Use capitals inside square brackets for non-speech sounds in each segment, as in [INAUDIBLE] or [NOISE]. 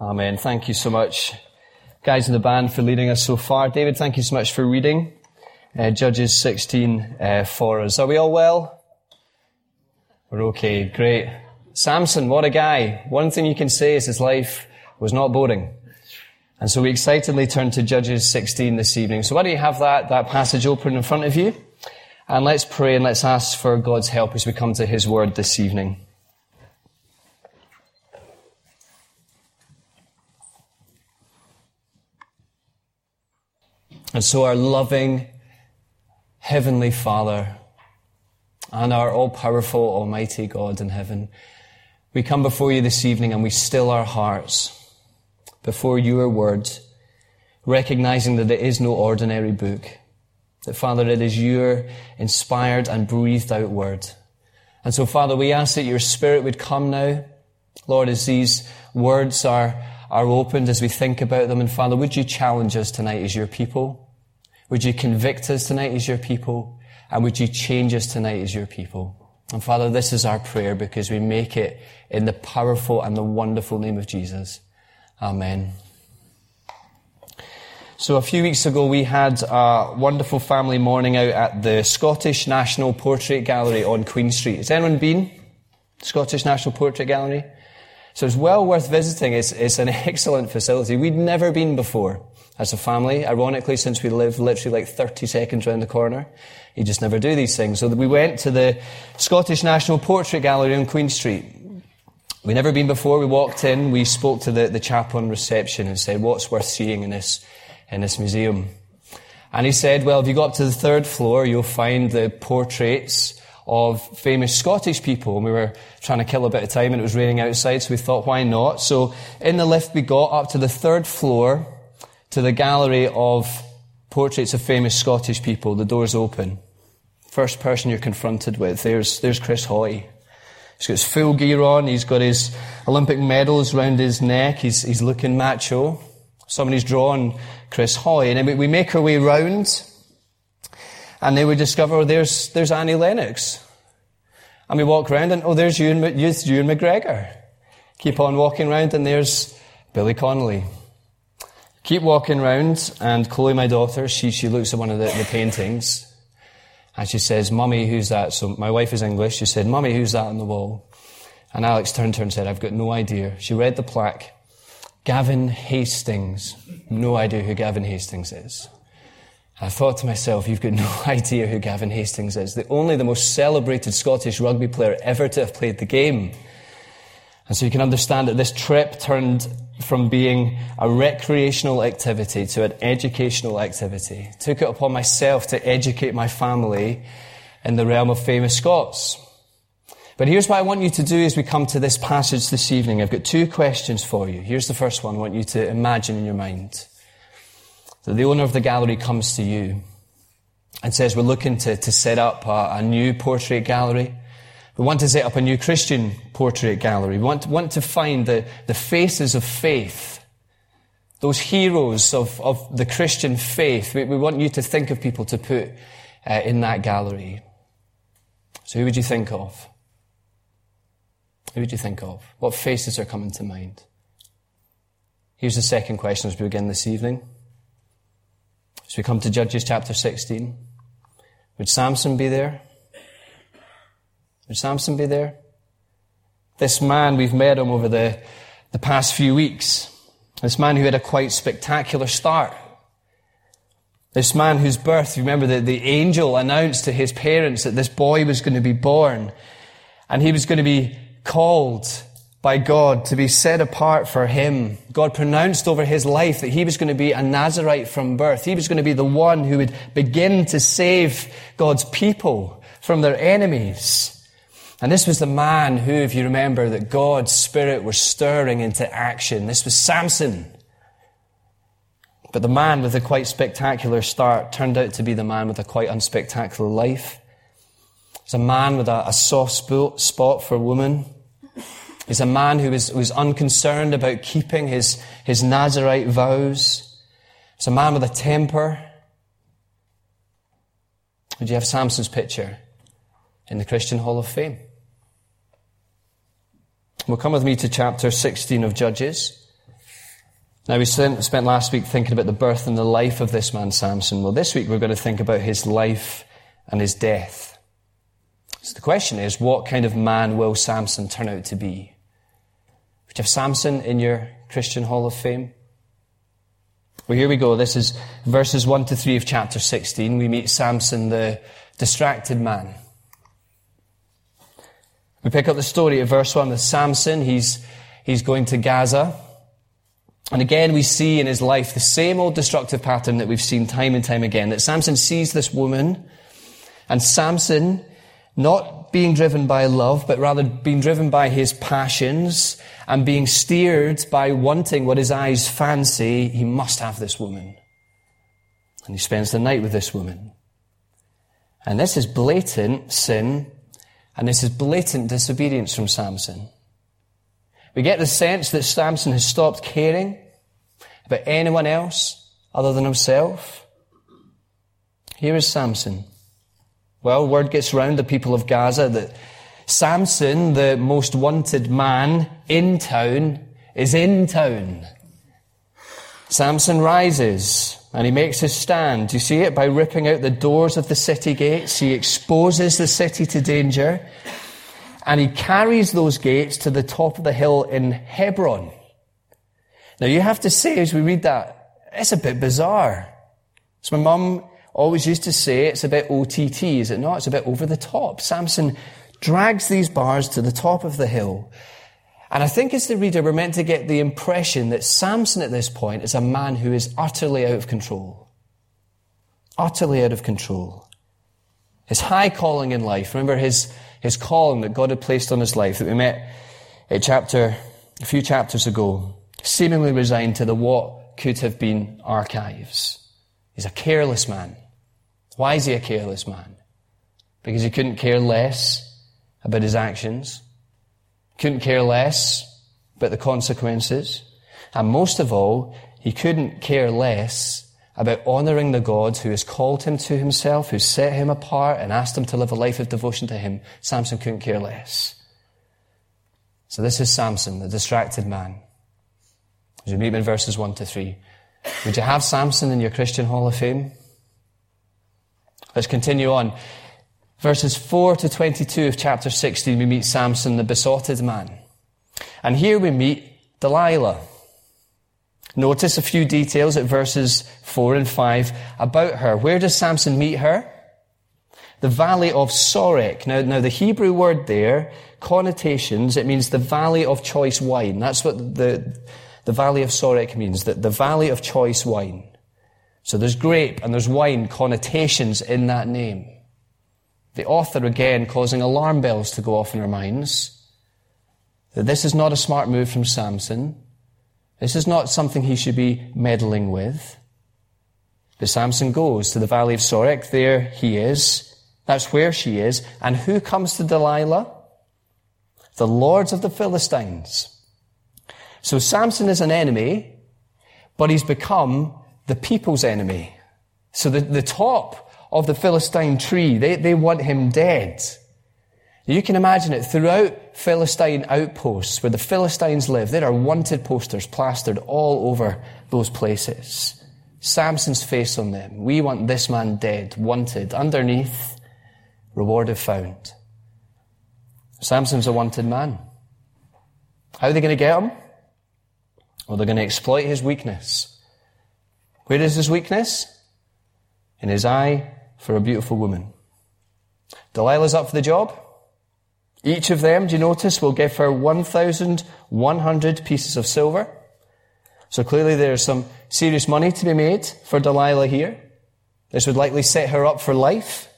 Amen. Thank you so much, guys in the band, for leading us so far. David, thank you so much for reading uh, Judges 16 uh, for us. Are we all well? We're okay. Great. Samson, what a guy. One thing you can say is his life was not boring. And so we excitedly turn to Judges 16 this evening. So why don't you have that, that passage open in front of you? And let's pray and let's ask for God's help as we come to His Word this evening. And so our loving Heavenly Father and our all-powerful Almighty God in heaven, we come before you this evening and we still our hearts before your word, recognizing that it is no ordinary book. That Father, it is your inspired and breathed out word. And so Father, we ask that your spirit would come now. Lord, as these words are, are opened, as we think about them, and Father, would you challenge us tonight as your people? Would you convict us tonight as your people? And would you change us tonight as your people? And Father, this is our prayer because we make it in the powerful and the wonderful name of Jesus. Amen. So a few weeks ago we had a wonderful family morning out at the Scottish National Portrait Gallery on Queen Street. Has anyone been? Scottish National Portrait Gallery? So it's well worth visiting. It's, it's an [LAUGHS] excellent facility. We'd never been before as a family. Ironically, since we live literally like 30 seconds around the corner, you just never do these things. So we went to the Scottish National Portrait Gallery on Queen Street. We'd never been before. We walked in, we spoke to the, the chap on reception and said, what's worth seeing in this, in this museum? And he said, well, if you go up to the third floor, you'll find the portraits of famous Scottish people. And we were trying to kill a bit of time and it was raining outside, so we thought, why not? So in the lift we got up to the third floor to the gallery of portraits of famous Scottish people. The door's open. First person you're confronted with, there's, there's Chris Hoy. He's got his full gear on. He's got his Olympic medals round his neck. He's, he's looking macho. Somebody's drawn Chris Hoy. And then we make our way round. And then we discover, there's, there's Annie Lennox. And we walk round and, oh, there's Ewan, Ewan McGregor. Keep on walking round and there's Billy Connolly. Keep walking round, and Chloe, my daughter, she, she looks at one of the, the paintings, and she says, Mummy, who's that? So my wife is English. She said, Mummy, who's that on the wall? And Alex turned to her and said, I've got no idea. She read the plaque. Gavin Hastings. No idea who Gavin Hastings is. I thought to myself, you've got no [LAUGHS] idea who Gavin Hastings is. The only the most celebrated Scottish rugby player ever to have played the game. And so you can understand that this trip turned from being a recreational activity to an educational activity. Took it upon myself to educate my family in the realm of famous Scots. But here's what I want you to do as we come to this passage this evening. I've got two questions for you. Here's the first one I want you to imagine in your mind. That the owner of the gallery comes to you and says, we're looking to, to set up a, a new portrait gallery. We want to set up a new Christian portrait gallery. We want, want to find the, the faces of faith, those heroes of, of the Christian faith. We, we want you to think of people to put uh, in that gallery. So who would you think of? Who would you think of? What faces are coming to mind? Here's the second question as we begin this evening. As we come to Judges chapter 16, would Samson be there? Would Samson be there? This man, we've met him over the, the past few weeks. This man who had a quite spectacular start. This man whose birth, remember that the angel announced to his parents that this boy was going to be born and he was going to be called by God to be set apart for him. God pronounced over his life that he was going to be a Nazarite from birth. He was going to be the one who would begin to save God's people from their enemies. And this was the man who, if you remember, that God's Spirit was stirring into action. This was Samson. But the man with a quite spectacular start turned out to be the man with a quite unspectacular life. He's a man with a, a soft spot for women. He's a man who was, was unconcerned about keeping his, his Nazarite vows. He's a man with a temper. Would you have Samson's picture? in the Christian Hall of Fame. Well, come with me to chapter 16 of Judges. Now, we spent, last week thinking about the birth and the life of this man, Samson. Well, this week we're going to think about his life and his death. So the question is, what kind of man will Samson turn out to be? Would you have Samson in your Christian Hall of Fame? Well, here we go. This is verses 1 to 3 of chapter 16. We meet Samson, the distracted man. We pick up the story at verse 1 with Samson. He's, he's going to Gaza. And again, we see in his life the same old destructive pattern that we've seen time and time again. That Samson sees this woman, and Samson, not being driven by love, but rather being driven by his passions and being steered by wanting what his eyes fancy, he must have this woman. And he spends the night with this woman. And this is blatant sin, and this is blatant disobedience from Samson. We get the sense that Samson has stopped caring about anyone else other than himself. Here is Samson. Well, word gets round the people of Gaza that Samson, the most wanted man in town, is in town. Samson rises and he makes his stand. You see it by ripping out the doors of the city gates. He exposes the city to danger and he carries those gates to the top of the hill in Hebron. Now you have to say as we read that, it's a bit bizarre. So my mum always used to say it's a bit OTT, is it not? It's a bit over the top. Samson drags these bars to the top of the hill. And I think as the reader, we're meant to get the impression that Samson at this point is a man who is utterly out of control. Utterly out of control. His high calling in life, remember his his calling that God had placed on his life that we met a chapter, a few chapters ago, seemingly resigned to the what could have been archives. He's a careless man. Why is he a careless man? Because he couldn't care less about his actions, couldn't care less about the consequences, and most of all, he couldn't care less about honoring the God who has called him to himself, who set him apart and asked him to live a life of devotion to him. Samson couldn't care less. So this is Samson, the distracted man. As we meet in verses 1 to 3. Would you have Samson in your Christian Hall of Fame? Let's continue on. Verses 4 to 22 of chapter 16, we meet Samson, the besotted man. And here we meet Delilah. Notice a few details at verses 4 and 5 about her. Where does Samson meet her? The valley of Sorek. Now, now the Hebrew word there, connotations, it means the valley of choice wine. That's what the, the valley of Sorek means, that the valley of choice wine. So there's grape and there's wine connotations in that name. The author again causing alarm bells to go off in our minds. That this is not a smart move from Samson. This is not something he should be meddling with. But Samson goes to the valley of Sorek. There he is. That's where she is. And who comes to Delilah? The lords of the Philistines. So Samson is an enemy, but he's become the people's enemy. So the, the top of the Philistine tree, they, they want him dead. You can imagine it throughout Philistine outposts where the Philistines live. There are wanted posters plastered all over those places. Samson's face on them. We want this man dead, wanted. Underneath, reward if found. Samson's a wanted man. How are they going to get him? Well, they're going to exploit his weakness. Where is his weakness? In his eye for a beautiful woman. Delilah's up for the job. Each of them, do you notice, will give her 1,100 pieces of silver. So clearly there's some serious money to be made for Delilah here. This would likely set her up for life.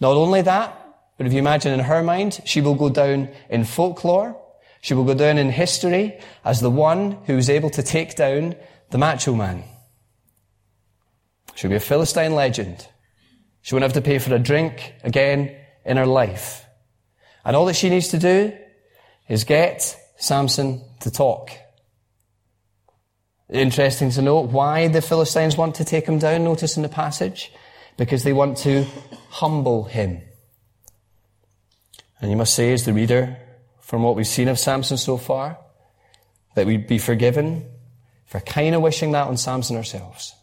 Not only that, but if you imagine in her mind, she will go down in folklore. She will go down in history as the one who was able to take down the macho man. She'll be a Philistine legend. She won't have to pay for a drink again in her life. And all that she needs to do is get Samson to talk. Interesting to note why the Philistines want to take him down, notice in the passage. Because they want to humble him. And you must say, as the reader, from what we've seen of Samson so far, that we'd be forgiven for kind of wishing that on Samson ourselves.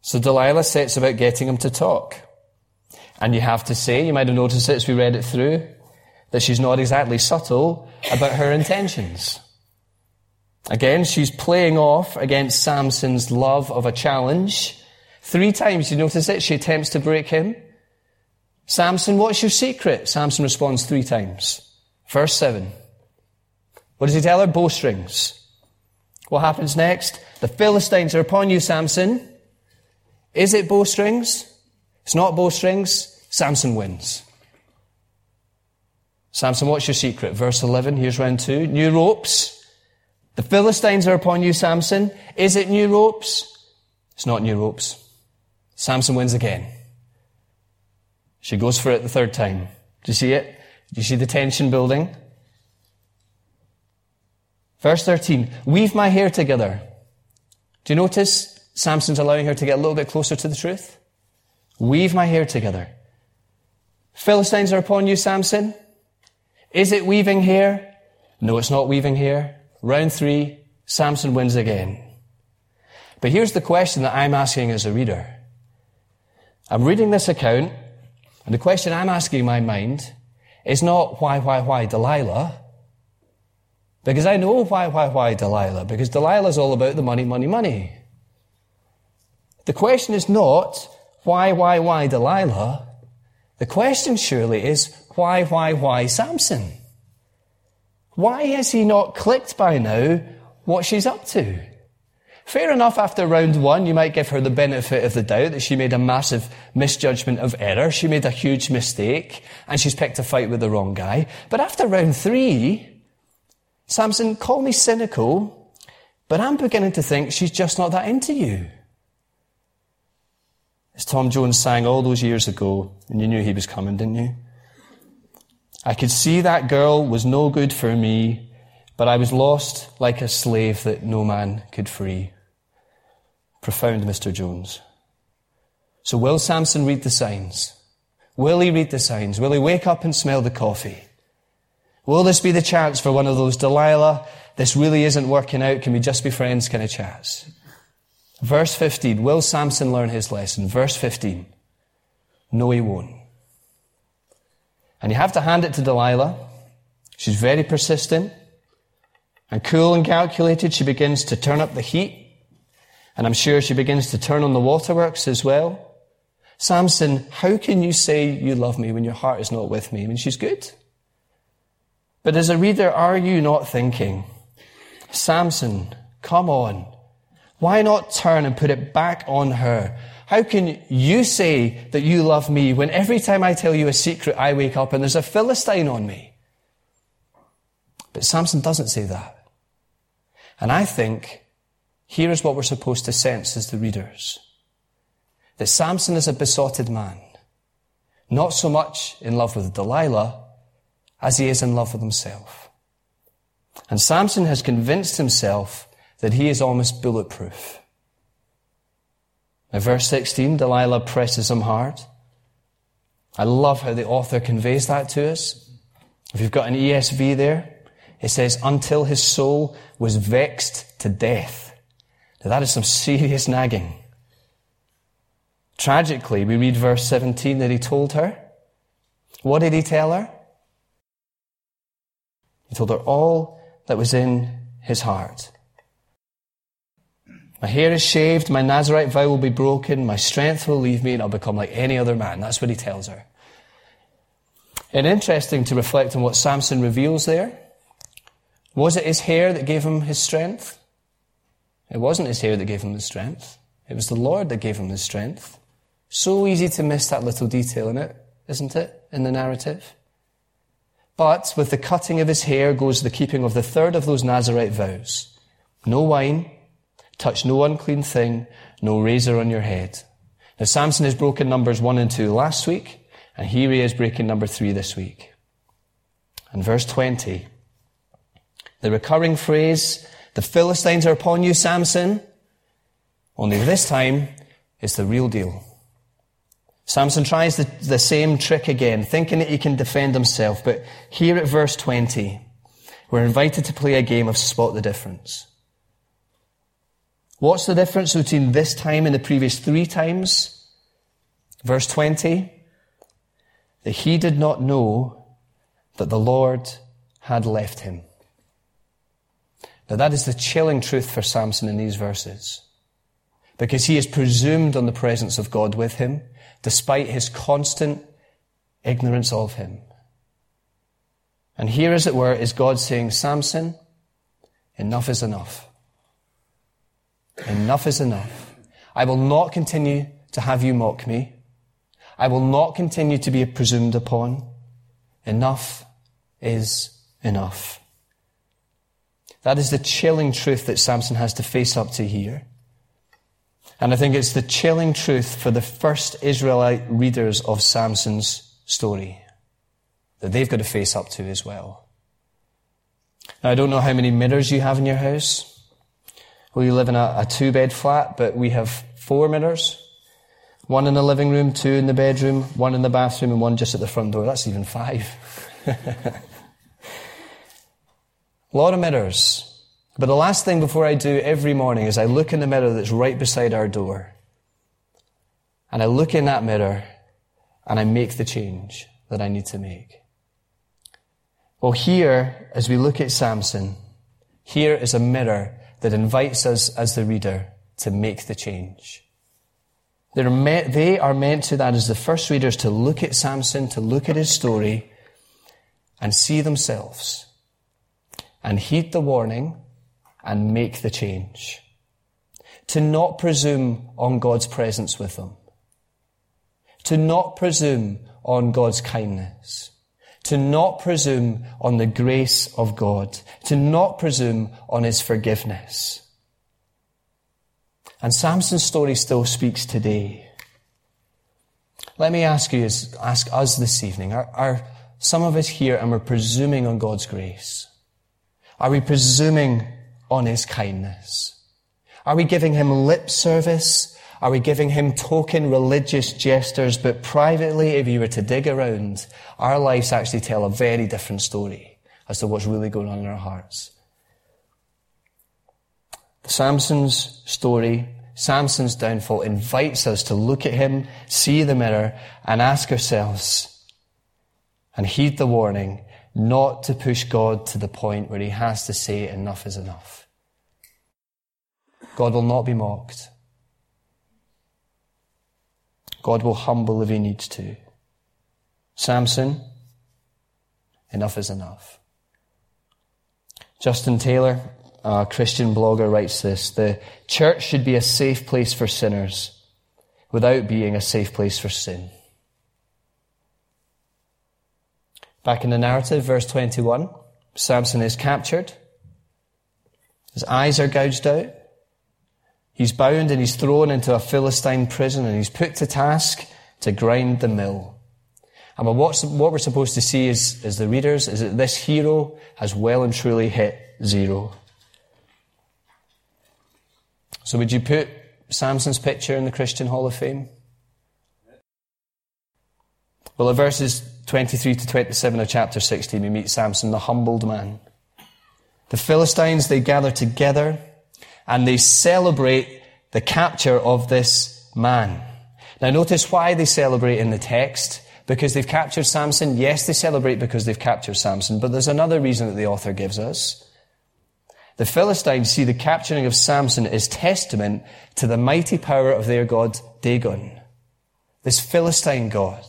So Delilah sets about getting him to talk. And you have to say, you might have noticed it as we read it through, that she's not exactly subtle about her intentions. Again, she's playing off against Samson's love of a challenge. Three times, you notice it, she attempts to break him. Samson, what's your secret? Samson responds three times. Verse 7. What does he tell her? Bowstrings. What happens next? The Philistines are upon you, Samson. Is it bowstrings? It's not bowstrings. Samson wins. Samson, what's your secret? Verse 11, here's round two. New ropes. The Philistines are upon you, Samson. Is it new ropes? It's not new ropes. Samson wins again. She goes for it the third time. Do you see it? Do you see the tension building? Verse 13, weave my hair together. Do you notice Samson's allowing her to get a little bit closer to the truth? Weave my hair together. Philistines are upon you, Samson. Is it weaving hair? No, it's not weaving hair. Round three, Samson wins again. But here's the question that I'm asking as a reader. I'm reading this account, and the question I'm asking in my mind is not why, why, why Delilah, because I know why, why, why Delilah, because Delilah is all about the money, money, money. The question is not why, why, why Delilah. The question surely is why, why, why Samson? Why has he not clicked by now what she's up to? Fair enough, after round one, you might give her the benefit of the doubt that she made a massive misjudgment of error. She made a huge mistake and she's picked a fight with the wrong guy. But after round three, Samson, call me cynical, but I'm beginning to think she's just not that into you. As Tom Jones sang all those years ago, and you knew he was coming, didn't you? I could see that girl was no good for me, but I was lost like a slave that no man could free. Profound, Mr. Jones. So will Samson read the signs? Will he read the signs? Will he wake up and smell the coffee? Will this be the chance for one of those Delilah, this really isn't working out, can we just be friends kind of chats? Verse 15, will Samson learn his lesson? Verse 15, no he won't. And you have to hand it to Delilah. She's very persistent and cool and calculated. She begins to turn up the heat. And I'm sure she begins to turn on the waterworks as well. Samson, how can you say you love me when your heart is not with me? I mean, she's good. But as a reader, are you not thinking, Samson, come on. Why not turn and put it back on her? How can you say that you love me when every time I tell you a secret, I wake up and there's a Philistine on me? But Samson doesn't say that. And I think here is what we're supposed to sense as the readers. That Samson is a besotted man. Not so much in love with Delilah, as he is in love with himself. And Samson has convinced himself that he is almost bulletproof. Now, verse 16, Delilah presses him hard. I love how the author conveys that to us. If you've got an ESV there, it says, until his soul was vexed to death. Now that is some serious nagging. Tragically, we read verse 17 that he told her. What did he tell her? He told her all that was in his heart. My hair is shaved, my Nazarite vow will be broken, my strength will leave me, and I'll become like any other man. That's what he tells her. And interesting to reflect on what Samson reveals there. Was it his hair that gave him his strength? It wasn't his hair that gave him the strength. It was the Lord that gave him the strength. So easy to miss that little detail in it, isn't it, in the narrative? But with the cutting of his hair goes the keeping of the third of those Nazarite vows. No wine, touch no unclean thing, no razor on your head. Now Samson has broken numbers one and two last week, and here he is breaking number three this week. And verse 20, the recurring phrase, the Philistines are upon you, Samson, only this time it's the real deal. Samson tries the, the same trick again, thinking that he can defend himself, but here at verse 20, we're invited to play a game of spot the difference. What's the difference between this time and the previous three times? Verse 20, that he did not know that the Lord had left him. Now that is the chilling truth for Samson in these verses. Because he has presumed on the presence of God with him, despite his constant ignorance of him. And here, as it were, is God saying, Samson, enough is enough. Enough is enough. I will not continue to have you mock me. I will not continue to be presumed upon. Enough is enough. That is the chilling truth that Samson has to face up to here. And I think it's the chilling truth for the first Israelite readers of Samson's story that they've got to face up to as well. Now, I don't know how many mirrors you have in your house. You live in a, a two bed flat, but we have four mirrors. One in the living room, two in the bedroom, one in the bathroom, and one just at the front door. That's even five. a [LAUGHS] lot of mirrors. But the last thing before I do every morning is I look in the mirror that's right beside our door. And I look in that mirror and I make the change that I need to make. Well, here, as we look at Samson, here is a mirror that invites us as the reader to make the change. They're me- they are meant to that as the first readers to look at Samson, to look at his story, and see themselves, and heed the warning, and make the change. To not presume on God's presence with them. To not presume on God's kindness to not presume on the grace of God, to not presume on his forgiveness. And Samson's story still speaks today. Let me ask you, ask us this evening, are, are some of us here and we're presuming on God's grace? Are we presuming on his kindness? Are we giving him lip service? Are we giving him token religious gestures? But privately, if you were to dig around, our lives actually tell a very different story as to what's really going on in our hearts. Samson's story, Samson's downfall invites us to look at him, see the mirror, and ask ourselves, and heed the warning, not to push God to the point where he has to say enough is enough. God will not be mocked. God will humble if he needs to. Samson, enough is enough. Justin Taylor, a Christian blogger, writes this The church should be a safe place for sinners without being a safe place for sin. Back in the narrative, verse 21, Samson is captured. His eyes are gouged out. He's bound and he's thrown into a Philistine prison and he's put to task to grind the mill. And what we're supposed to see as, as the readers is that this hero has well and truly hit zero. So would you put Samson's picture in the Christian Hall of Fame? Well, in verses 23 to 27 of chapter 16, we meet Samson, the humbled man. The Philistines, they gather together and they celebrate the capture of this man. Now notice why they celebrate in the text. Because they've captured Samson. Yes, they celebrate because they've captured Samson, but there's another reason that the author gives us. The Philistines see the capturing of Samson as testament to the mighty power of their god Dagon. This Philistine god.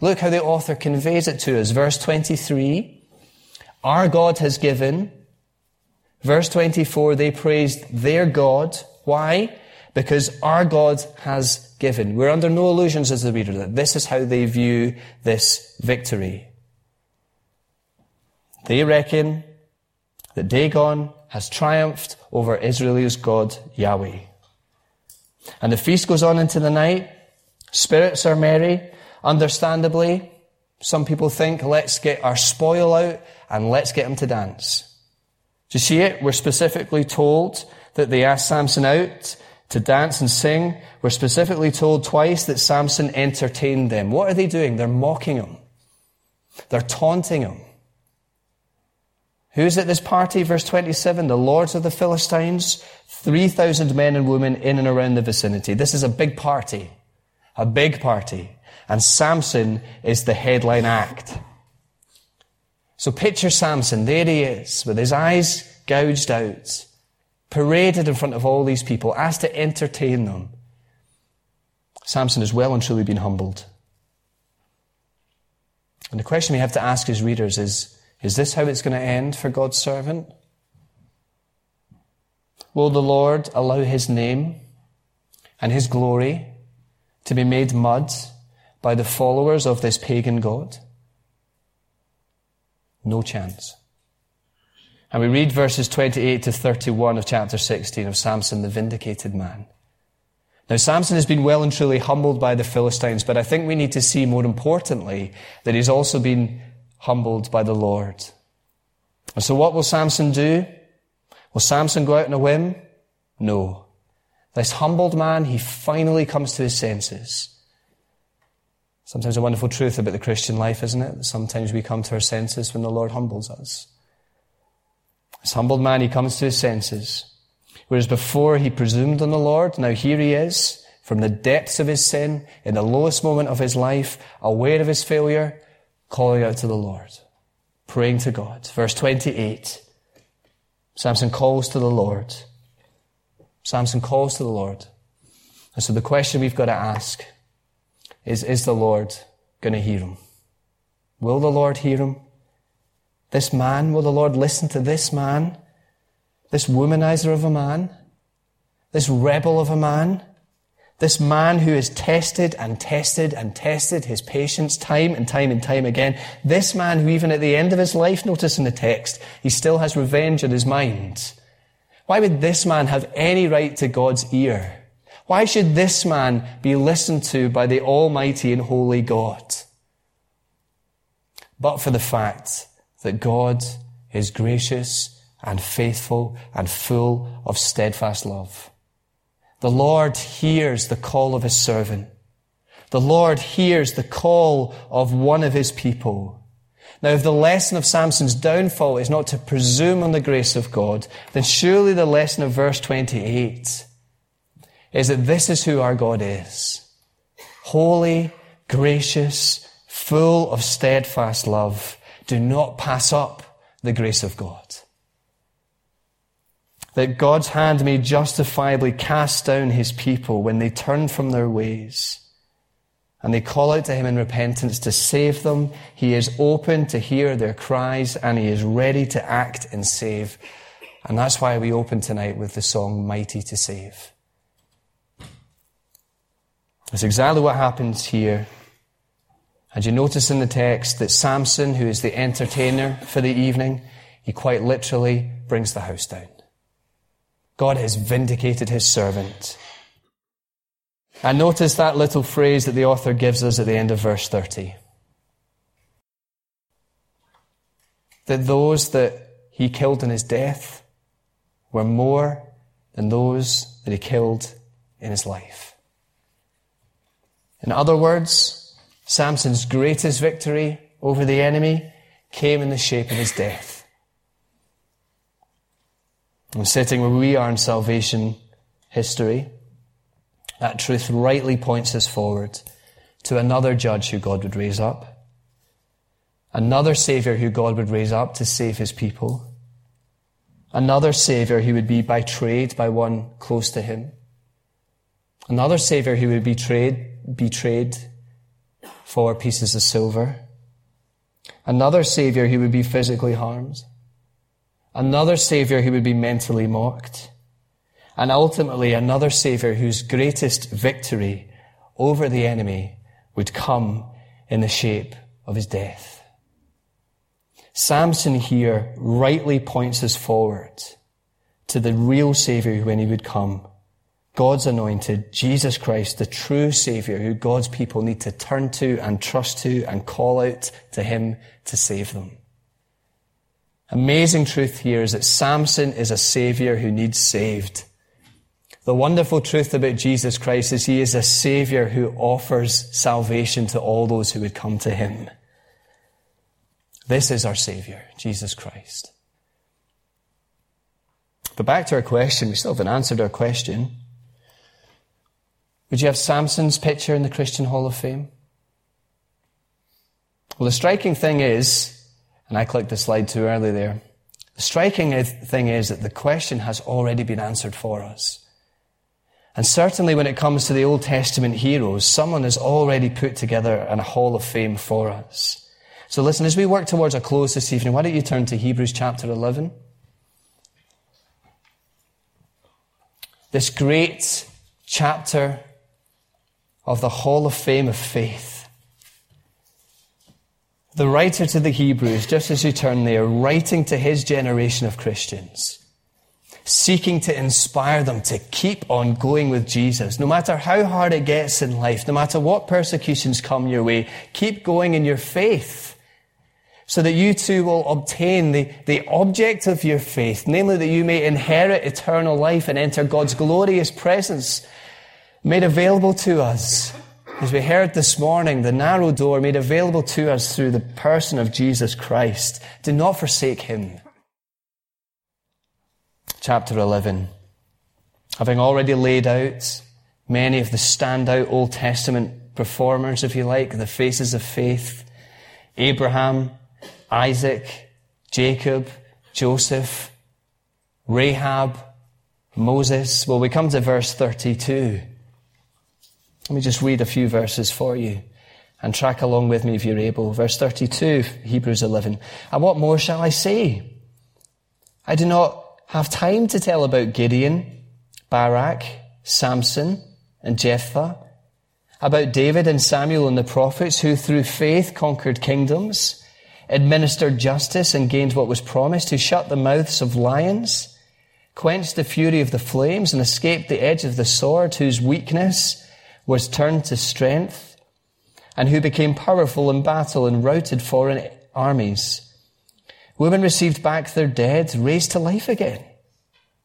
Look how the author conveys it to us. Verse 23. Our God has given Verse 24, they praised their God. Why? Because our God has given. We're under no illusions as the reader that this is how they view this victory. They reckon that Dagon has triumphed over Israel's God, Yahweh. And the feast goes on into the night. Spirits are merry. Understandably, some people think, let's get our spoil out and let's get them to dance. Do you see it? We're specifically told that they asked Samson out to dance and sing. We're specifically told twice that Samson entertained them. What are they doing? They're mocking him. They're taunting him. Who's at this party? Verse 27, the lords of the Philistines, 3,000 men and women in and around the vicinity. This is a big party. A big party. And Samson is the headline act. So picture Samson. There he is, with his eyes gouged out, paraded in front of all these people, asked to entertain them. Samson has well and truly been humbled. And the question we have to ask as readers is, is this how it's going to end for God's servant? Will the Lord allow his name and his glory to be made mud by the followers of this pagan God? No chance. And we read verses 28 to 31 of chapter 16 of Samson, the vindicated man. Now, Samson has been well and truly humbled by the Philistines, but I think we need to see more importantly that he's also been humbled by the Lord. And so what will Samson do? Will Samson go out on a whim? No. This humbled man, he finally comes to his senses. Sometimes a wonderful truth about the Christian life, isn't it? Sometimes we come to our senses when the Lord humbles us. This humbled man, he comes to his senses. Whereas before he presumed on the Lord, now here he is, from the depths of his sin, in the lowest moment of his life, aware of his failure, calling out to the Lord, praying to God. Verse 28. Samson calls to the Lord. Samson calls to the Lord. And so the question we've got to ask is, is the Lord going to hear him? Will the Lord hear him? This man, will the Lord listen to this man? This womanizer of a man? This rebel of a man? This man who has tested and tested and tested his patience time and time and time again. This man who even at the end of his life, notice in the text, he still has revenge in his mind. Why would this man have any right to God's ear? Why should this man be listened to by the Almighty and Holy God? But for the fact that God is gracious and faithful and full of steadfast love. The Lord hears the call of his servant. The Lord hears the call of one of his people. Now, if the lesson of Samson's downfall is not to presume on the grace of God, then surely the lesson of verse 28 is that this is who our God is. Holy, gracious, full of steadfast love. Do not pass up the grace of God that God's hand may justifiably cast down his people when they turn from their ways. And they call out to him in repentance to save them. He is open to hear their cries and he is ready to act and save. And that's why we open tonight with the song Mighty to Save. That's exactly what happens here. And you notice in the text that Samson, who is the entertainer for the evening, he quite literally brings the house down. God has vindicated his servant. And notice that little phrase that the author gives us at the end of verse 30. That those that he killed in his death were more than those that he killed in his life. In other words, Samson's greatest victory over the enemy came in the shape of his death. And sitting where we are in salvation history, that truth rightly points us forward to another judge who God would raise up, another Savior who God would raise up to save his people, another Savior who would be betrayed by one close to him, another Savior who would be betrayed, betrayed for pieces of silver, another Savior who would be physically harmed, another Savior who would be mentally mocked, and ultimately another Savior whose greatest victory over the enemy would come in the shape of his death. Samson here rightly points us forward to the real Savior when he would come. God's anointed, Jesus Christ, the true Savior who God's people need to turn to and trust to and call out to Him to save them. Amazing truth here is that Samson is a savior who needs saved. The wonderful truth about Jesus Christ is he is a savior who offers salvation to all those who would come to him. This is our savior, Jesus Christ. But back to our question, we still haven't answered our question. Would you have Samson's picture in the Christian Hall of Fame? Well, the striking thing is, and I clicked the slide too early there, the striking thing is that the question has already been answered for us. And certainly when it comes to the Old Testament heroes, someone has already put together a hall of fame for us. So listen, as we work towards a close this evening, why don't you turn to Hebrews chapter 11? This great chapter of the Hall of Fame of faith. The writer to the Hebrews, just as you turn there, writing to his generation of Christians, seeking to inspire them to keep on going with Jesus. No matter how hard it gets in life, no matter what persecutions come your way, keep going in your faith so that you too will obtain the, the object of your faith, namely that you may inherit eternal life and enter God's glorious presence made available to us. As we heard this morning, the narrow door made available to us through the person of Jesus Christ. Do not forsake him. Chapter 11. Having already laid out many of the standout Old Testament performers, if you like, the faces of faith, Abraham, Isaac, Jacob, Joseph, Rahab, Moses. Well, we come to verse 32. Let me just read a few verses for you and track along with me if you're able. Verse 32, Hebrews 11. And what more shall I say? I do not have time to tell about Gideon, Barak, Samson, and Jephthah, about David and Samuel and the prophets who through faith conquered kingdoms, administered justice and gained what was promised, who shut the mouths of lions, quenched the fury of the flames and escaped the edge of the sword, whose weakness was turned to strength, and who became powerful in battle and routed foreign armies. Women received back their dead, raised to life again.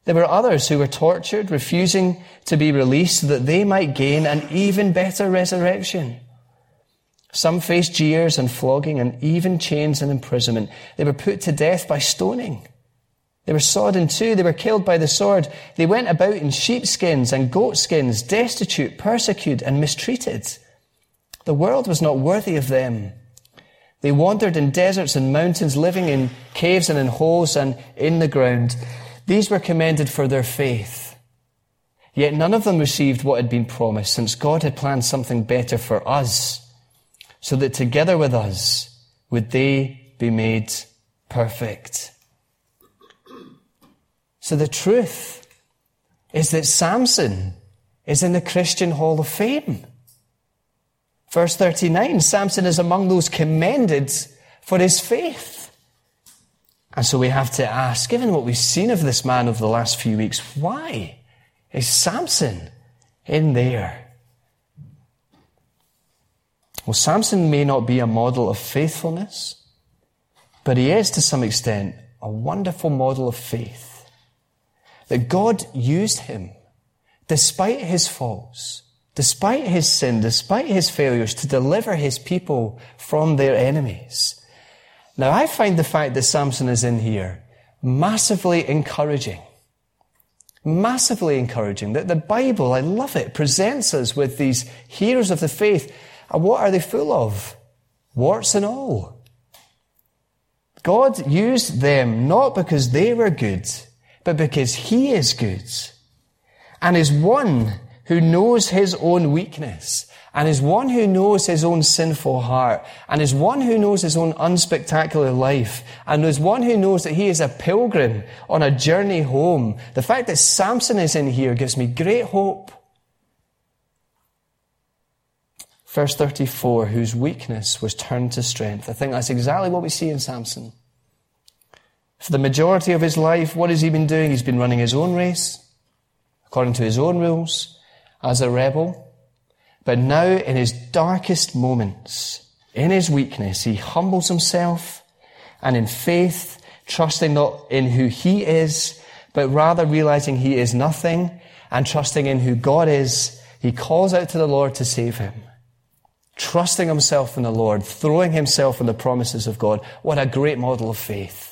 There were others who were tortured, refusing to be released so that they might gain an even better resurrection. Some faced jeers and flogging and even chains and imprisonment. They were put to death by stoning. They were sawed in two. They were killed by the sword. They went about in sheepskins and goatskins, destitute, persecuted, and mistreated. The world was not worthy of them. They wandered in deserts and mountains, living in caves and in holes and in the ground. These were commended for their faith. Yet none of them received what had been promised, since God had planned something better for us, so that together with us would they be made perfect. So the truth is that Samson is in the Christian Hall of Fame. Verse 39, Samson is among those commended for his faith. And so we have to ask, given what we've seen of this man over the last few weeks, why is Samson in there? Well, Samson may not be a model of faithfulness, but he is to some extent a wonderful model of faith that God used him, despite his faults, despite his sin, despite his failures, to deliver his people from their enemies. Now, I find the fact that Samson is in here massively encouraging. Massively encouraging. That the Bible, I love it, presents us with these heroes of the faith. And what are they full of? Warts and all. God used them not because they were good, but because he is good and is one who knows his own weakness and is one who knows his own sinful heart and is one who knows his own unspectacular life and is one who knows that he is a pilgrim on a journey home. The fact that Samson is in here gives me great hope. Verse 34, whose weakness was turned to strength. I think that's exactly what we see in Samson. For the majority of his life, what has he been doing? He's been running his own race, according to his own rules, as a rebel. But now, in his darkest moments, in his weakness, he humbles himself and in faith, trusting not in who he is, but rather realizing he is nothing and trusting in who God is, he calls out to the Lord to save him. Trusting himself in the Lord, throwing himself in the promises of God. What a great model of faith.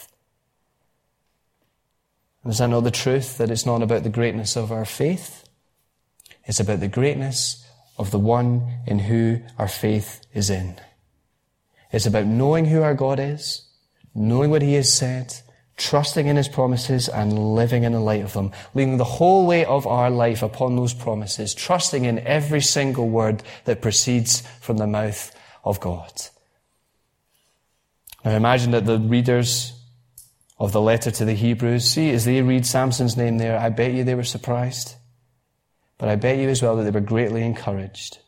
Is that not the truth? That it's not about the greatness of our faith? It's about the greatness of the one in who our faith is in. It's about knowing who our God is, knowing what He has said, trusting in His promises and living in the light of them, leaning the whole weight of our life upon those promises, trusting in every single word that proceeds from the mouth of God. Now imagine that the readers of the letter to the Hebrews, see, as they read Samson's name there, I bet you they were surprised. But I bet you as well that they were greatly encouraged.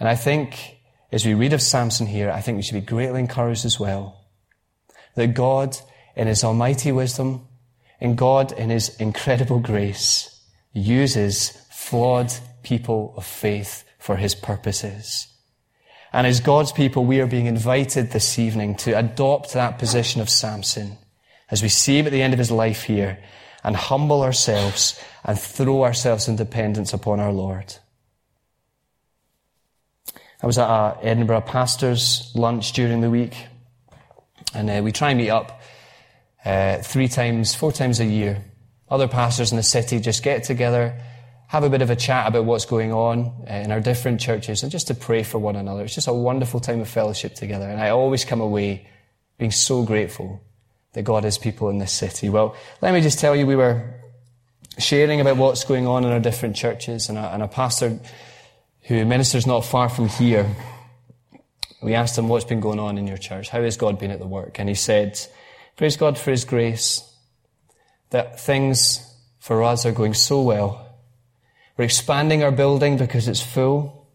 And I think as we read of Samson here, I think we should be greatly encouraged as well. That God, in His almighty wisdom, and God, in His incredible grace, uses flawed people of faith for His purposes. And as God's people, we are being invited this evening to adopt that position of Samson as we see him at the end of his life here and humble ourselves and throw ourselves in dependence upon our Lord. I was at a Edinburgh pastor's lunch during the week, and uh, we try and meet up uh, three times, four times a year. Other pastors in the city just get together, have a bit of a chat about what's going on uh, in our different churches, and just to pray for one another. It's just a wonderful time of fellowship together, and I always come away being so grateful that God is people in this city. Well, let me just tell you, we were sharing about what's going on in our different churches, and a, and a pastor who ministers not far from here, we asked him what's been going on in your church. How has God been at the work? And he said, praise God for his grace, that things for us are going so well. We're expanding our building because it's full.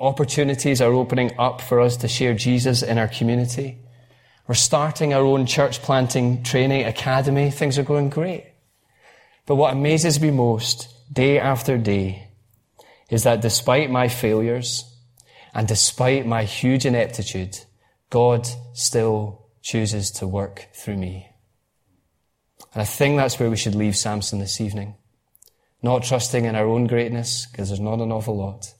Opportunities are opening up for us to share Jesus in our community. We're starting our own church planting training academy. Things are going great. But what amazes me most, day after day, is that despite my failures and despite my huge ineptitude, God still chooses to work through me. And I think that's where we should leave Samson this evening. Not trusting in our own greatness, because there's not an awful lot,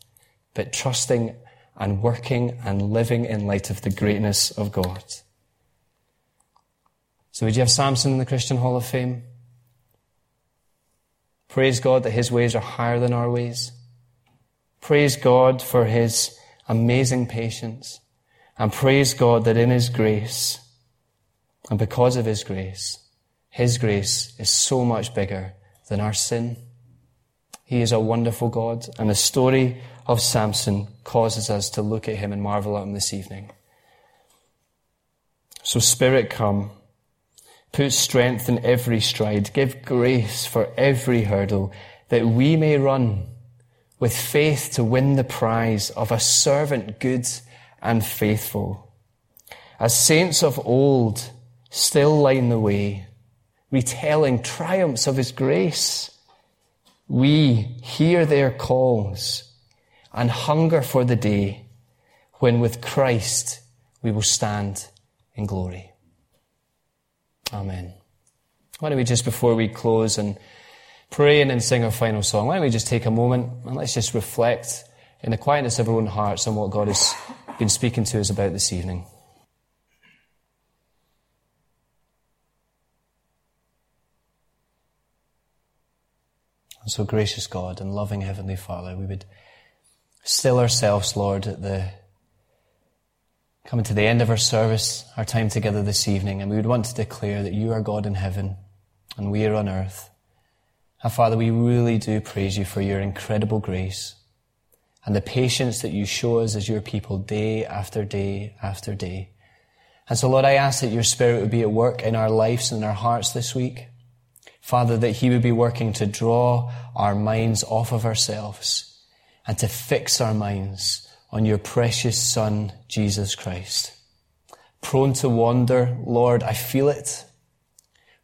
but trusting and working and living in light of the greatness of God. So would you have Samson in the Christian Hall of Fame? Praise God that his ways are higher than our ways. Praise God for his amazing patience. And praise God that in his grace, and because of his grace, his grace is so much bigger than our sin. He is a wonderful God, and the story of Samson causes us to look at him and marvel at him this evening. So, Spirit, come. Put strength in every stride. Give grace for every hurdle that we may run with faith to win the prize of a servant good and faithful. As saints of old still line the way, retelling triumphs of his grace, we hear their calls and hunger for the day when with Christ we will stand in glory. Amen. Why don't we just before we close and pray and then sing our final song. Why don't we just take a moment and let's just reflect in the quietness of our own hearts on what God has been speaking to us about this evening. And so, gracious God and loving Heavenly Father, we would still ourselves, Lord, at the coming to the end of our service, our time together this evening, and we would want to declare that you are God in heaven and we are on earth. And Father, we really do praise you for your incredible grace and the patience that you show us as your people day after day after day. And so, Lord, I ask that your Spirit would be at work in our lives and in our hearts this week. Father, that He would be working to draw our minds off of ourselves and to fix our minds on your precious Son, Jesus Christ. Prone to wander, Lord, I feel it.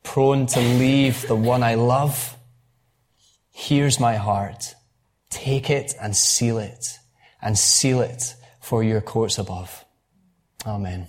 Prone to leave the one I love Here's my heart. Take it and seal it, and seal it for your courts above. Amen.